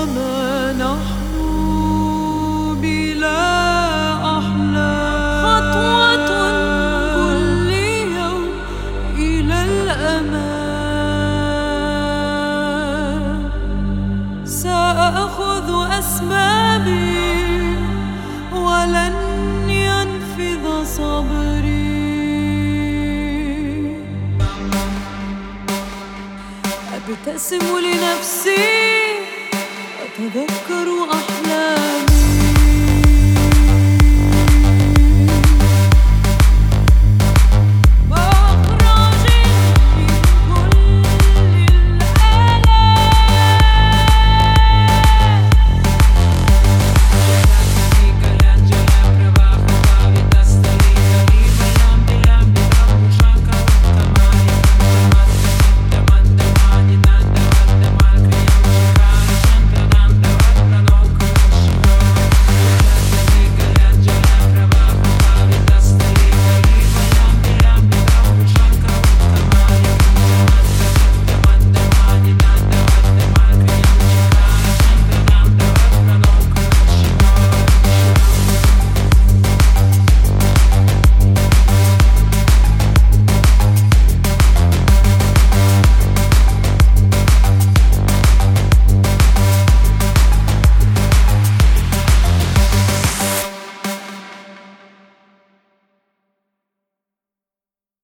وما نحن بلا أحلام. خطوة كل يوم إلى الأمام. سأخذ أسبابي ولن ينفذ صبري. أبتسم لنفسي تذكر أحد